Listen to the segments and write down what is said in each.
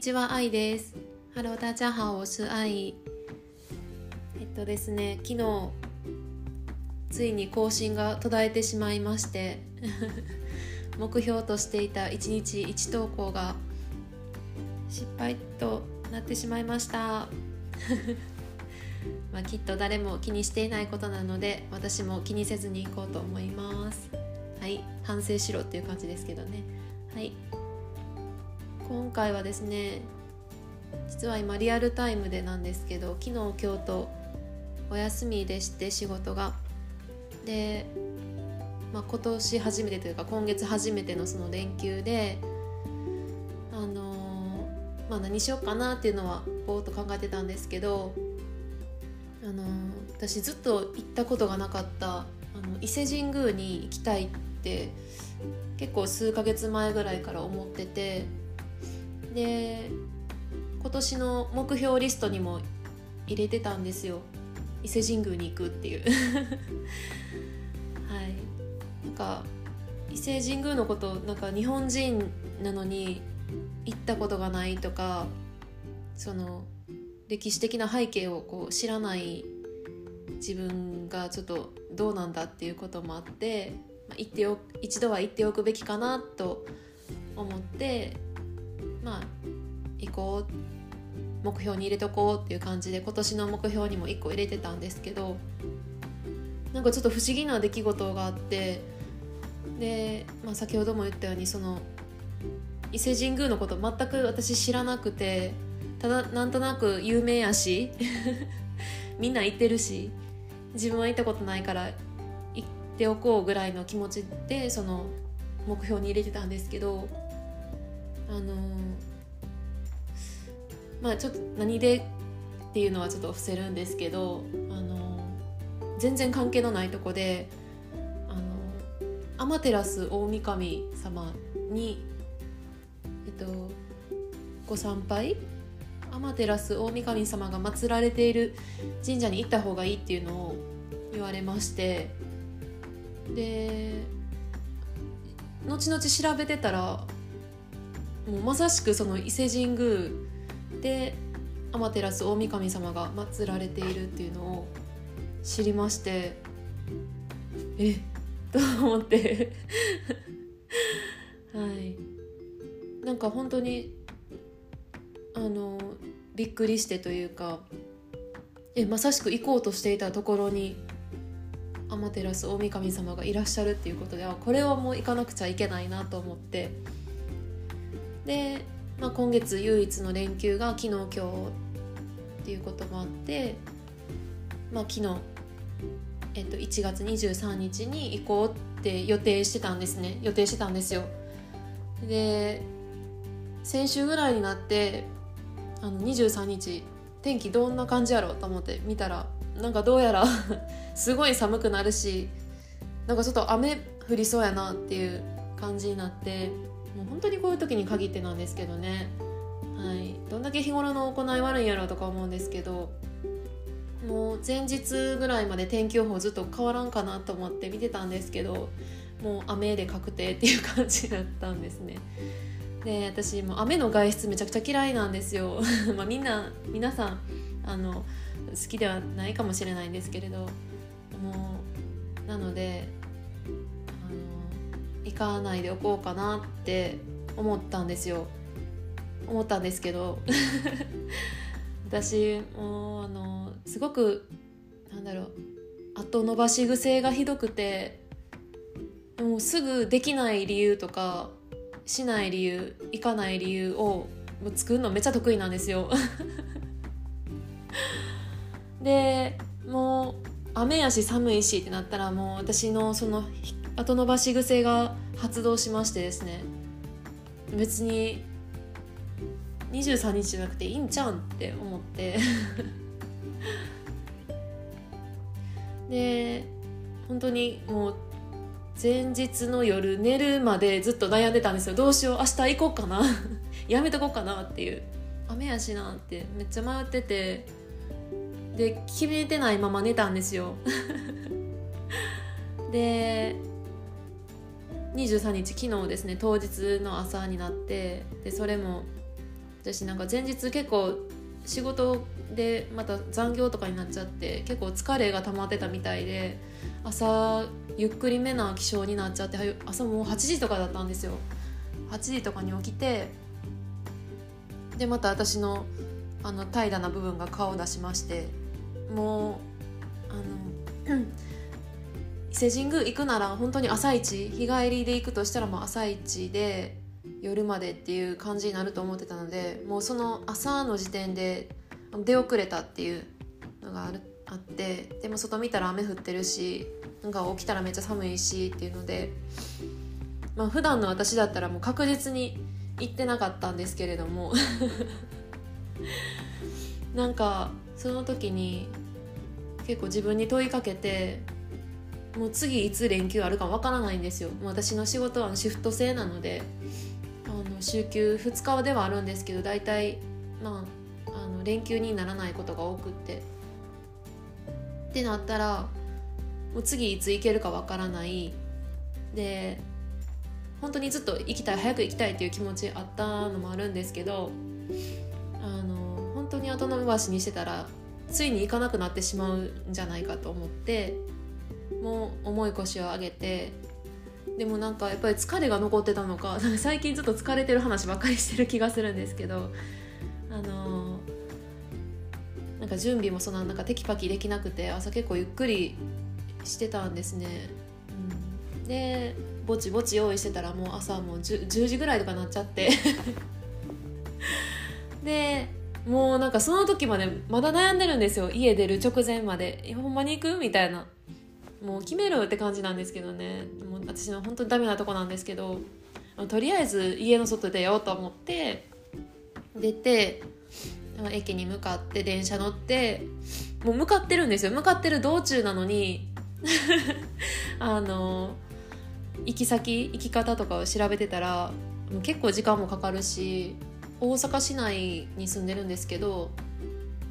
にちは、愛です。Hello，大家好，我是愛。えっとですね、昨日ついに更新が途絶えてしまいまして 目標としていた1日1投稿が失敗となってしまいました まあきっと誰も気にしていないことなので私も気にせずにいこうと思いますはい反省しろっていう感じですけどねはい今回はですね実は今リアルタイムでなんですけど昨日今日とお休みでして仕事が。で、まあ、今年初めてというか今月初めてのその連休であのー、まあ何しようかなっていうのはぼーっと考えてたんですけどあのー、私ずっと行ったことがなかったあの伊勢神宮に行きたいって結構数ヶ月前ぐらいから思っててで今年の目標リストにも入れてたんですよ。伊勢神宮に行くっていう。はい。なんか伊勢神宮のことなんか日本人なのに行ったことがないとかその歴史的な背景をこう知らない自分がちょっとどうなんだっていうこともあって行ってお一度は行っておくべきかなと思ってまあ行こう目標に入れとこうっていう感じで今年の目標にも1個入れてたんですけどなんかちょっと不思議な出来事があってで、まあ、先ほども言ったようにその伊勢神宮のこと全く私知らなくてただなんとなく有名やし みんな行ってるし自分は行ったことないから行っておこうぐらいの気持ちでその目標に入れてたんですけどあのまあちょっと何でっていうのはちょっと伏せるんですけどあの全然関係のないとこであの天照大神様にえっとご参拝？天照大神様が祀られている神社に行った方がいいっていうのを言われましてで後々調べてたらもうまさしくその伊勢神宮で天照大神様が祀られているっていうのを知りましてえ？っ と思って。はい。なんか本当にあのびっくりしてというかえ？まさしく行こうとしていたところに天照大神様がいらっしゃるっていうことでこれはもう行かなくちゃいけないなと思って。でまあ、今月唯一の連休が昨日今日っていうこともあって、まあ、昨日、えっと、1月23日に行こうって予定してたんですね。予定してたんですよ。で先週ぐらいになってあの23日天気どんな感じやろうと思って見たらなんかどうやら すごい寒くなるしなんかちょっと雨降りそうやなっていう感じになってもう本当にこういう時に限ってなんですけどね、はい、どんだけ日頃の行い悪いんやろうとか思うんですけどもう前日ぐらいまで天気予報ずっと変わらんかなと思って見てたんですけどもう雨で確定っていう感じだったんですね。で私も雨の外出めちゃくちゃ嫌いなんですよ。まあみんな皆さんあの好きではないかもしれないんですけれどもうなのでかないでおこうかなって思ったんですよ。思ったんですけど。私もうあのすごくなんだろう後伸ばし癖がひどくてもうすぐできない理由とかしない理由行かない理由を作るのめっちゃ得意なんですよ。でもう雨やし寒いしってなったらもう私のその後伸ばし癖が発動しましてですね。別に23日じゃなくていいんちゃうんって思って。で本当にもう前日の夜寝るまでずっと悩んでたんですよ。どうしよう明日行こうかな。やめとこうかなっていう。雨やしなってめっちゃ迷ってて。で決めてないまま寝たんですよ。で23日昨日ですね当日の朝になってでそれも私なんか前日結構仕事でまた残業とかになっちゃって結構疲れが溜まってたみたいで朝ゆっくりめな起床になっちゃって朝もう8時とかだったんですよ。8時とかに起きてでまた私のあの怠惰な部分が顔を出しましてもうあの伊勢神宮行くなら本当に朝一日帰りで行くとしたらもう朝一で夜までっていう感じになると思ってたのでもうその朝の時点で出遅れたっていうのがあるあってでも外見たら雨降ってるしなんか起きたらめっちゃ寒いしっていうのでまあ普段の私だったらもう確実に行ってなかったんですけれども なんかその時に結構自分に問いかけてもう次いつ連休あるかわからないんですよ。私の仕事はシフト制なのであの週休2日ではあるんですけど大体まああの連休にならないことが多くって。ってなったらもう次いつ行けるかわからない。で本当にずっと行きたい早く行きたいっていう気持ちあったのもあるんですけどあの本当に後延ばしにしてたらついに行かなくなってしまうんじゃないかと思ってもう重い腰を上げてでもなんかやっぱり疲れが残ってたのか最近ちょっと疲れてる話ばっかりしてる気がするんですけどあのなんか準備もそんななんかテキパキできなくて朝結構ゆっくりしてたんですね。うん、でぼちぼち用意してたらもう朝もう 10, 10時ぐらいとかなっちゃって。でもうなんかその時までまだ悩んでるんですよ。家出る直前まで。ほんまに行く？みたいな。もう決めるって感じなんですけどね。もう私の本当にダメなとこなんですけどとりあえず家の外出ようと思って出て駅に向かって電車乗ってもう向かってるんですよ。向かってる道中なのに あの行き先行き方とかを調べてたら結構時間もかかるし大阪市内に住んでるんですけど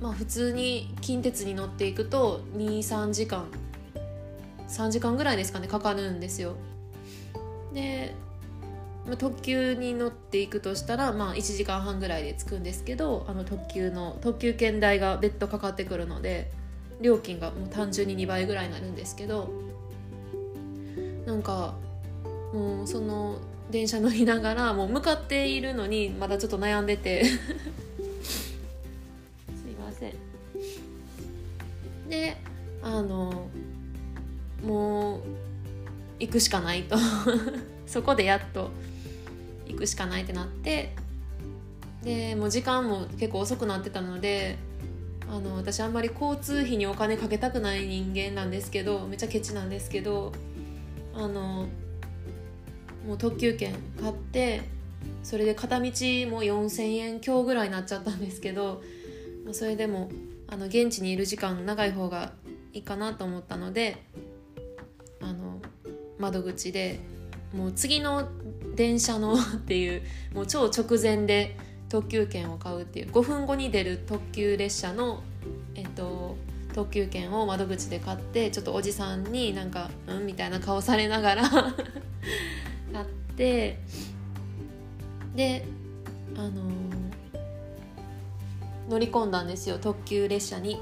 まあ普通に近鉄に乗っていくと23時間3時間ぐらいですかねかかるんですよ。でまあ特急に乗っていくとしたら、まあ、1時間半ぐらいで着くんですけどあの特急の特急券代が別途かかってくるので料金がもう単純に2倍ぐらいになるんですけどなんかもうその電車乗りながらもう向かっているのにまだちょっと悩んでて。すいません。であのもう行くしかないと。そこでやっと行くしかないってなって。でもう時間も結構遅くなってたのであの私あんまり交通費にお金かけたくない人間なんですけどめっちゃケチなんですけどあのもう特急券買ってそれで片道も4,000円強ぐらいになっちゃったんですけどそれでもあの現地にいる時間長い方がいいかなと思ったので窓口でもう次の電車の っていうもう超直前で特急券を買うっていう5分後に出る特急列車の、えっと、特急券を窓口で買ってちょっとおじさんになんか「うん?」みたいな顔されながら 買ってであのー、乗り込んだんですよ特急列車に。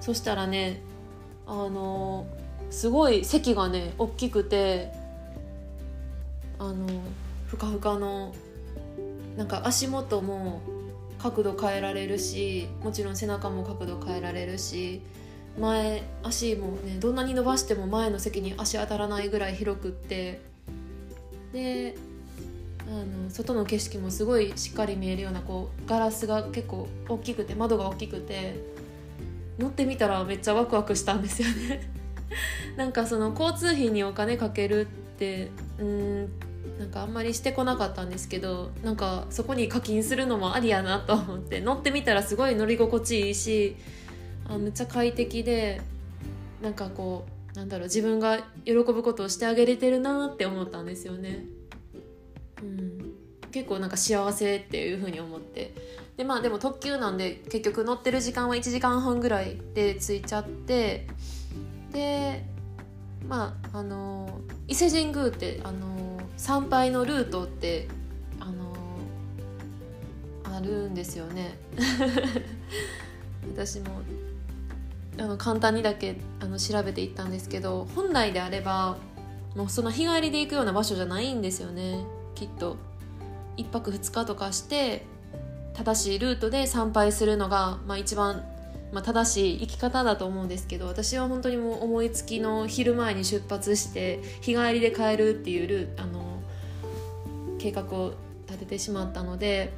そしたらねあのー、すごい席がね大きくてあのふかふかのなんか足元も角度変えられるしもちろん背中も角度変えられるし前足もねどんなに伸ばしても前の席に足当たらないぐらい広くってであの外の景色もすごいしっかり見えるようなこうガラスが結構大きくて窓が大きくて乗ってみたらめっちゃワクワクしたんですよね。なんかその交通費にお金かけるってうんなんかあんまりしてこなかったんですけどなんかそこに課金するのもありやなと思って乗ってみたらすごい乗り心地いいしあめっちゃ快適でなんかこうなんだろう自分が喜ぶことをしてあげれてるなって思ったんですよね。うん、結構なんか幸せっていう風に思ってでまあでも特急なんで結局乗ってる時間は1時間半ぐらいで着いちゃってでまああの伊勢神宮ってあの参拝のルートってあのなるんですよね。私もあの簡単にだけあの調べていったんですけど本来であればもうその日帰りで行くような場所じゃないんですよね。きっと。1泊2日とかして正しいルートで参拝するのが、まあ、一番、まあ、正しい生き方だと思うんですけど私は本当にもう思いつきの昼前に出発して日帰りで帰るっていうあの計画を立ててしまったので、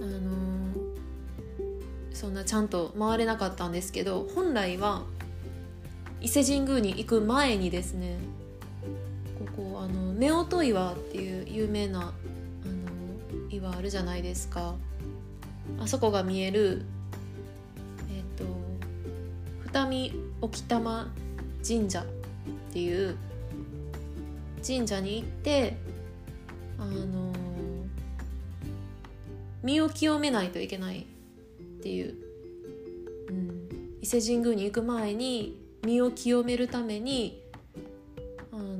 あのそんなちゃんと回れなかったんですけど本来は伊勢神宮に行く前にですねここあの夫婦岩っていう有名なあの岩あるじゃないですか。あそこが見える、二見沖玉神社っていう神社に行ってあの身を清めないといけないっていう、うん、伊勢神宮に行く前に身を清めるためにあの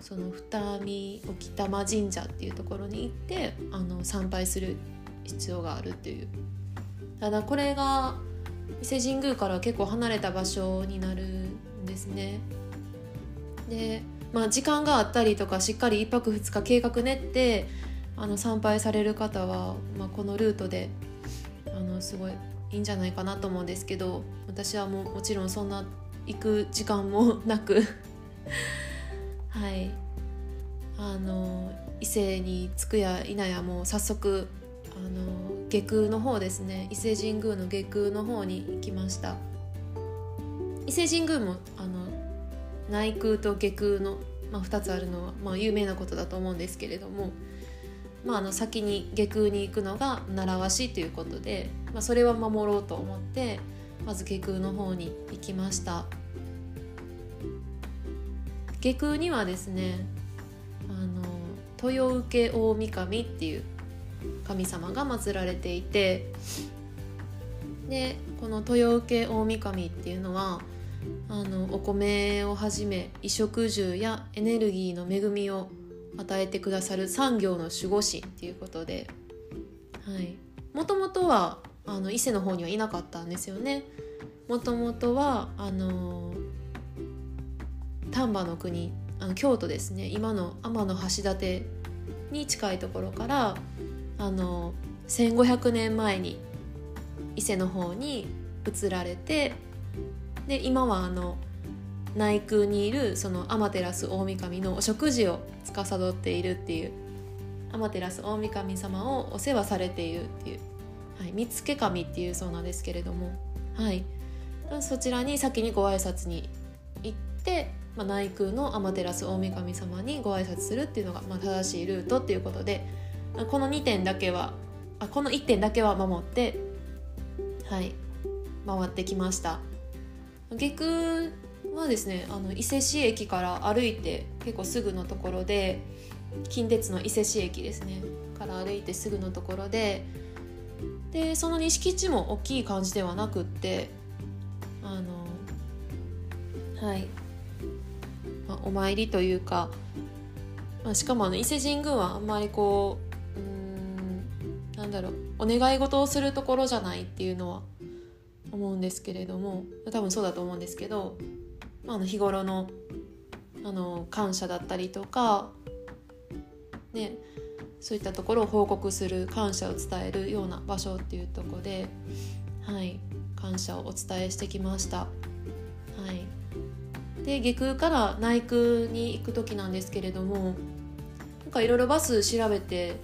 その二見沖玉神社っていうところに行ってあの参拝する必要があるっていう。ただこれが伊勢神宮から結構離れた場所になるんですね。でまあ、時間があったりとかしっかり1泊2日計画練ってあの参拝される方は、まあ、このルートであのすごいいいんじゃないかなと思うんですけど私はももちろんそんな行く時間もなく はい。あの伊勢に着くや否やもう早速あの下空の方ですね。伊勢神宮の下空の方に行きました。伊勢神宮もあの内空と下空の、まあ、2つあるのは、まあ、有名なことだと思うんですけれども、まあ、あの先に下空に行くのが習わしということで、まあ、それは守ろうと思ってまず下空の方に行きました。下空にはですねあの豊受大御神っていう神様が祀られていてでこの豊受大神っていうのはあのお米をはじめ衣食住やエネルギーの恵みを与えてくださる産業の守護神っていうことでもともとはあの伊勢の方にはいなかったんですよね。もともとはあの丹波の国あの京都ですね今の天橋立に近いところからあの1500年前に伊勢の方に移られてで今はあの内宮にいるその天照大神のお食事を司っているっていう天照大神様をお世話されているっていう、はい、見附神っていうそうなんですけれども、はい、そちらに先にご挨拶に行って、まあ、内宮の天照大神様にご挨拶するっていうのが、まあ、正しいルートっていうことでこの2点だけはあこの1点だけは守ってはい回ってきました。下空はですねあの伊勢市駅から歩いて結構すぐのところで近鉄の伊勢市駅ですねから歩いてすぐのところででその錦地も大きい感じではなくってあのはい、まあ、お参りというか、まあ、しかもあの伊勢神宮はあんまりこうなんだろうお願い事をするところじゃないっていうのは思うんですけれども多分そうだと思うんですけど、まあ、の日頃のあの感謝だったりとか、ね、そういったところを報告する感謝を伝えるような場所っていうとこで、はい、感謝をお伝えしてきました。はい、で下空から内空に行く時なんですけれどもなんかいろいろバス調べて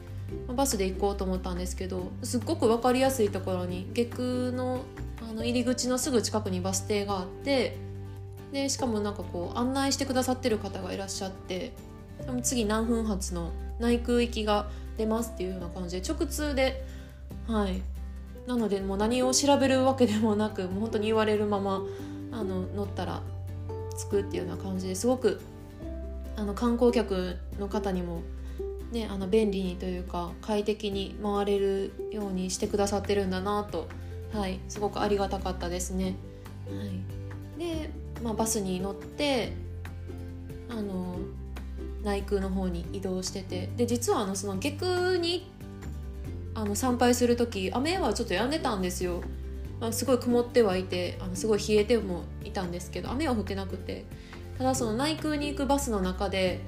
バスで行こうと思ったんですけどすっごく分かりやすいところに下空のあの入り口のすぐ近くにバス停があってでしかもなんかこう案内してくださってる方がいらっしゃって次何分発の内空行きが出ますっていうような感じで直通ではい。なのでもう何を調べるわけでもなくもう本当に言われるままあの乗ったら着くっていうような感じですごくあの観光客の方にもね、あの便利にというか快適に回れるようにしてくださってるんだなとはい、すごくありがたかったですね。はい、で、まあ、バスに乗ってあの内空の方に移動しててで実はあのその下空にあの参拝する時雨はちょっと止んでたんですよ、まあ、すごい曇ってはいてあのすごい冷えてもいたんですけど雨は降ってなくて。ただその内空に行くバスの中で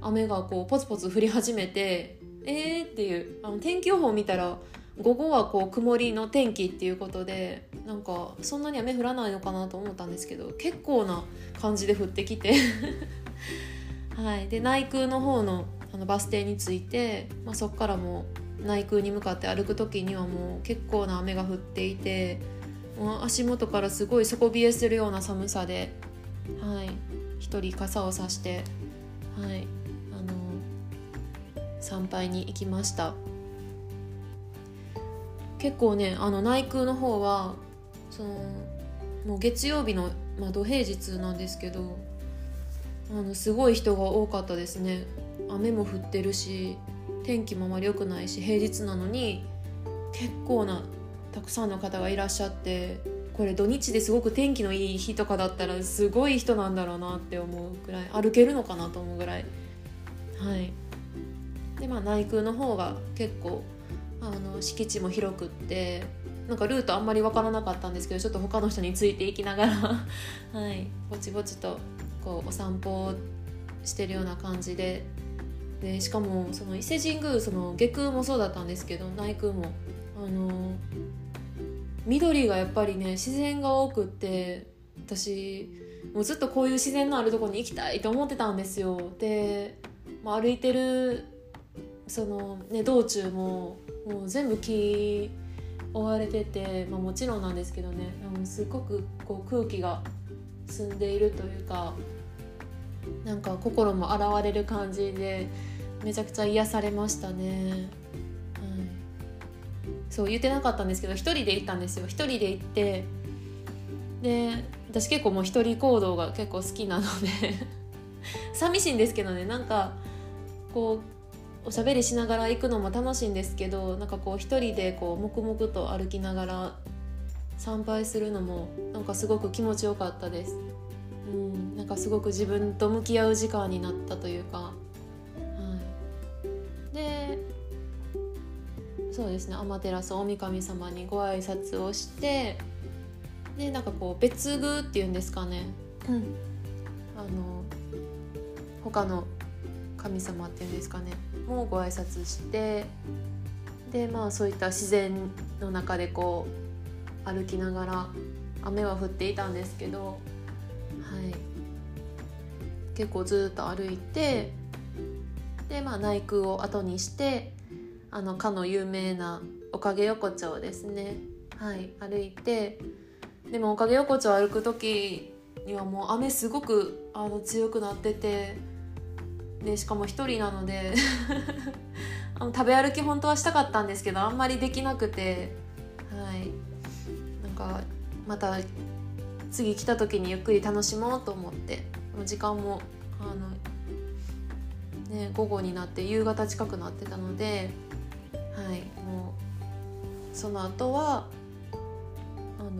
雨がこうポツポツ降り始めてえーっていうあの天気予報見たら午後はこう曇りの天気っていうことでなんかそんなに雨降らないのかなと思ったんですけど結構な感じで降ってきて。はい、で内空の方のあのバス停に着いて、まあ、そこからも内空に向かって歩く時にはもう結構な雨が降っていてもう足元からすごい底冷えするような寒さで、はい、一人傘をさして、はい、参拝に行きました。結構ねあの内空の方はそのもう月曜日の、まあ、土平日なんですけどあのすごい人が多かったですね。雨も降ってるし天気もあまり良くないし平日なのに結構なたくさんの方がいらっしゃってこれ土日ですごく天気のいい日とかだったらすごい人なんだろうなって思うぐらい歩けるのかなと思うぐらい。はい。でまあ内空の方が結構あの敷地も広くってなんかルートあんまり分からなかったんですけどちょっと他の人についていきながら はいぼちぼちとこうお散歩してるような感じででしかもその伊勢神宮その下空もそうだったんですけど内空もあの緑がやっぱりね自然が多くって私もうずっとこういう自然のあるとこに行きたいと思ってたんですよ。で、ま、歩いてるその、ね、道中ももう全部木覆われてて、まあ、もちろんなんですけどね。すごくこう空気が澄んでいるというかなんか心も洗われる感じでめちゃくちゃ癒されましたね、はい、そう言ってなかったんですけど一人で行ったんですよ。一人で行ってで私結構もう一人行動が結構好きなので寂しいんですけどね。なんかこうおしゃべりしながら行くのも楽しいんですけどなんかこう一人でこう黙々と歩きながら参拝するのもなんかすごく気持ちよかったです。うん、なんかすごく自分と向き合う時間になったというか、はい、でそうですね天照大神様にご挨拶をしてでなんかこう別宮っていうんですかね、うん、あの他の神様っていうんですかねもうご挨拶してでまあそういった自然の中でこう歩きながら雨は降っていたんですけど、はい、結構ずっと歩いてで、まあ、内宮を後にしてあのかの有名なおかげ横丁ですね、はい、歩いてでもおかげ横丁歩く時にはもう雨すごくあの強くなっててでしかも一人なので あの食べ歩き本当はしたかったんですけどあんまりできなくてはい。なんかまた次来た時にゆっくり楽しもうと思って時間もあの、ね、午後になって夕方近くなってたので、はい、もうその後はあの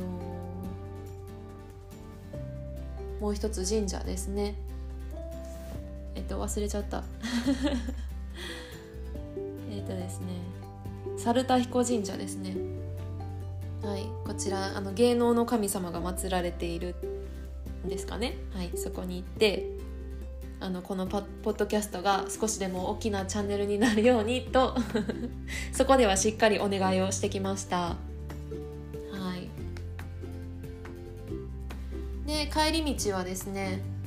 ー、もう一つ神社ですね。えっと忘れちゃった。えっとですね猿田彦神社ですね。はいこちらあの芸能の神様が祀られているんですかね。はいそこに行ってあのこのポッドキャストが少しでも大きなチャンネルになるようにと そこではしっかりお願いをしてきました。はい。で帰り道はですね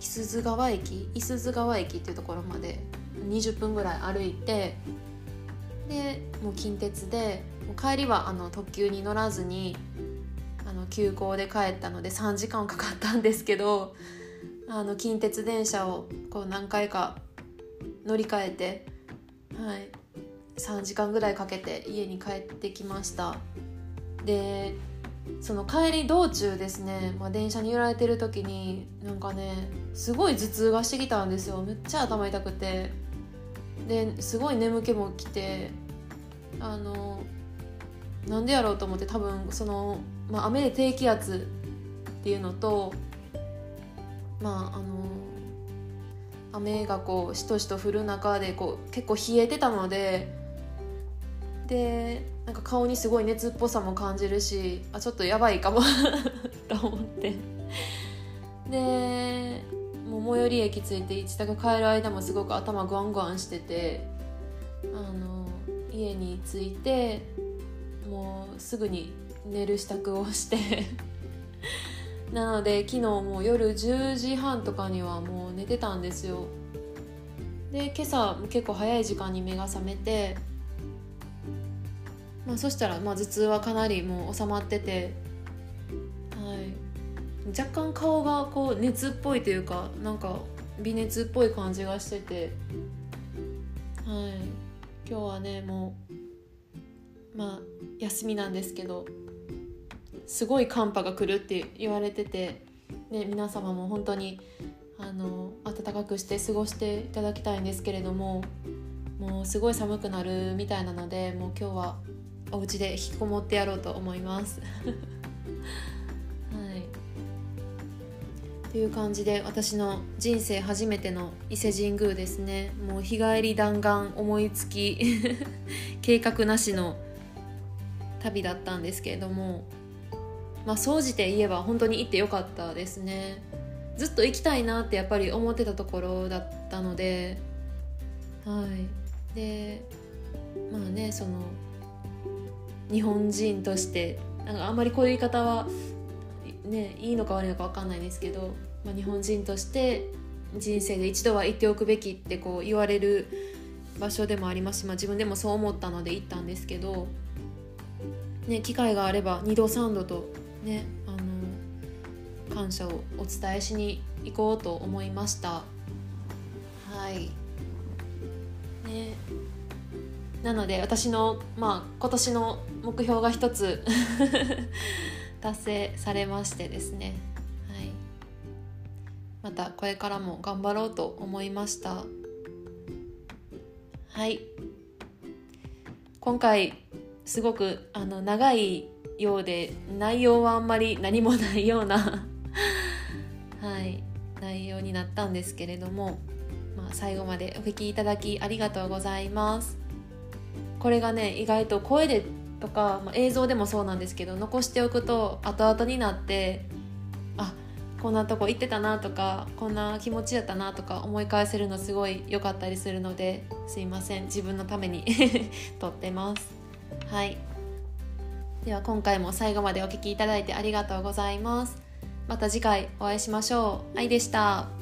いすゞ川駅いすゞ川駅っていうところまで20分ぐらい歩いてでもう近鉄でもう帰りはあの特急に乗らずにあの急行で帰ったので3時間かかったんですけどあの近鉄電車をこう何回か乗り換えて、はい、3時間ぐらいかけて家に帰ってきました。でその帰り道中ですね、まあ、電車に揺られてる時になんかねすごい頭痛がしてきたんですよ。めっちゃ頭痛くて。ですごい眠気もきてあのなんでやろうと思って多分その、まあ、雨で低気圧っていうのとまああの雨がこうしとしと降る中でこう結構冷えてたのででなんか顔にすごい熱っぽさも感じるしあちょっとやばいかも。と思って。でもう最寄り駅着いて自宅帰る間もすごく頭グワングワンしててあの家に着いてもうすぐに寝る支度をして。なので昨日も夜10時半とかにはもう寝てたんですよ。で今朝結構早い時間に目が覚めて、まあ、そしたらまあ頭痛はかなりもう収まってて、はい、若干顔がこう熱っぽいというかなんか微熱っぽい感じがしてて、はい、今日はねもうまあ休みなんですけどすごい寒波が来るって言われてて、ね、皆様も本当にあの暖かくして過ごしていただきたいんですけれどももうすごい寒くなるみたいなのでもう今日はお家で引きこもってやろうと思います。はい。という感じで私の人生初めての伊勢神宮ですね。もう日帰り弾丸思いつき 計画なしの旅だったんですけれどもまあ総じて言えば本当に行ってよかったですね。ずっと行きたいなってやっぱり思ってたところだったのではい。でまあねその日本人としてなんかあんまりこういう言い方はねいいのか悪いのか分かんないですけど、まあ、日本人として人生で一度は行っておくべきってこう言われる場所でもありますし、まあ、自分でもそう思ったので行ったんですけど、ね、機会があれば2度3度とねあの感謝をお伝えしに行こうと思いました。はい。ね。なので私のまあ今年の目標が一つ。達成されましてですね。はい。またこれからも頑張ろうと思いました。はい。今回すごくあの長いようで内容はあんまり何もないような はい内容になったんですけれども、まあ、最後までお聞きいただきありがとうございます。これがね意外と声でとか、まあ、映像でもそうなんですけど残しておくと後々になってあこんなとこ行ってたなとかこんな気持ちやったなとか思い返せるのすごい良かったりするのですいません。自分のために 撮ってます。はい。では今回も最後までお聴きいただいてありがとうございます。また次回お会いしましょう。愛でした。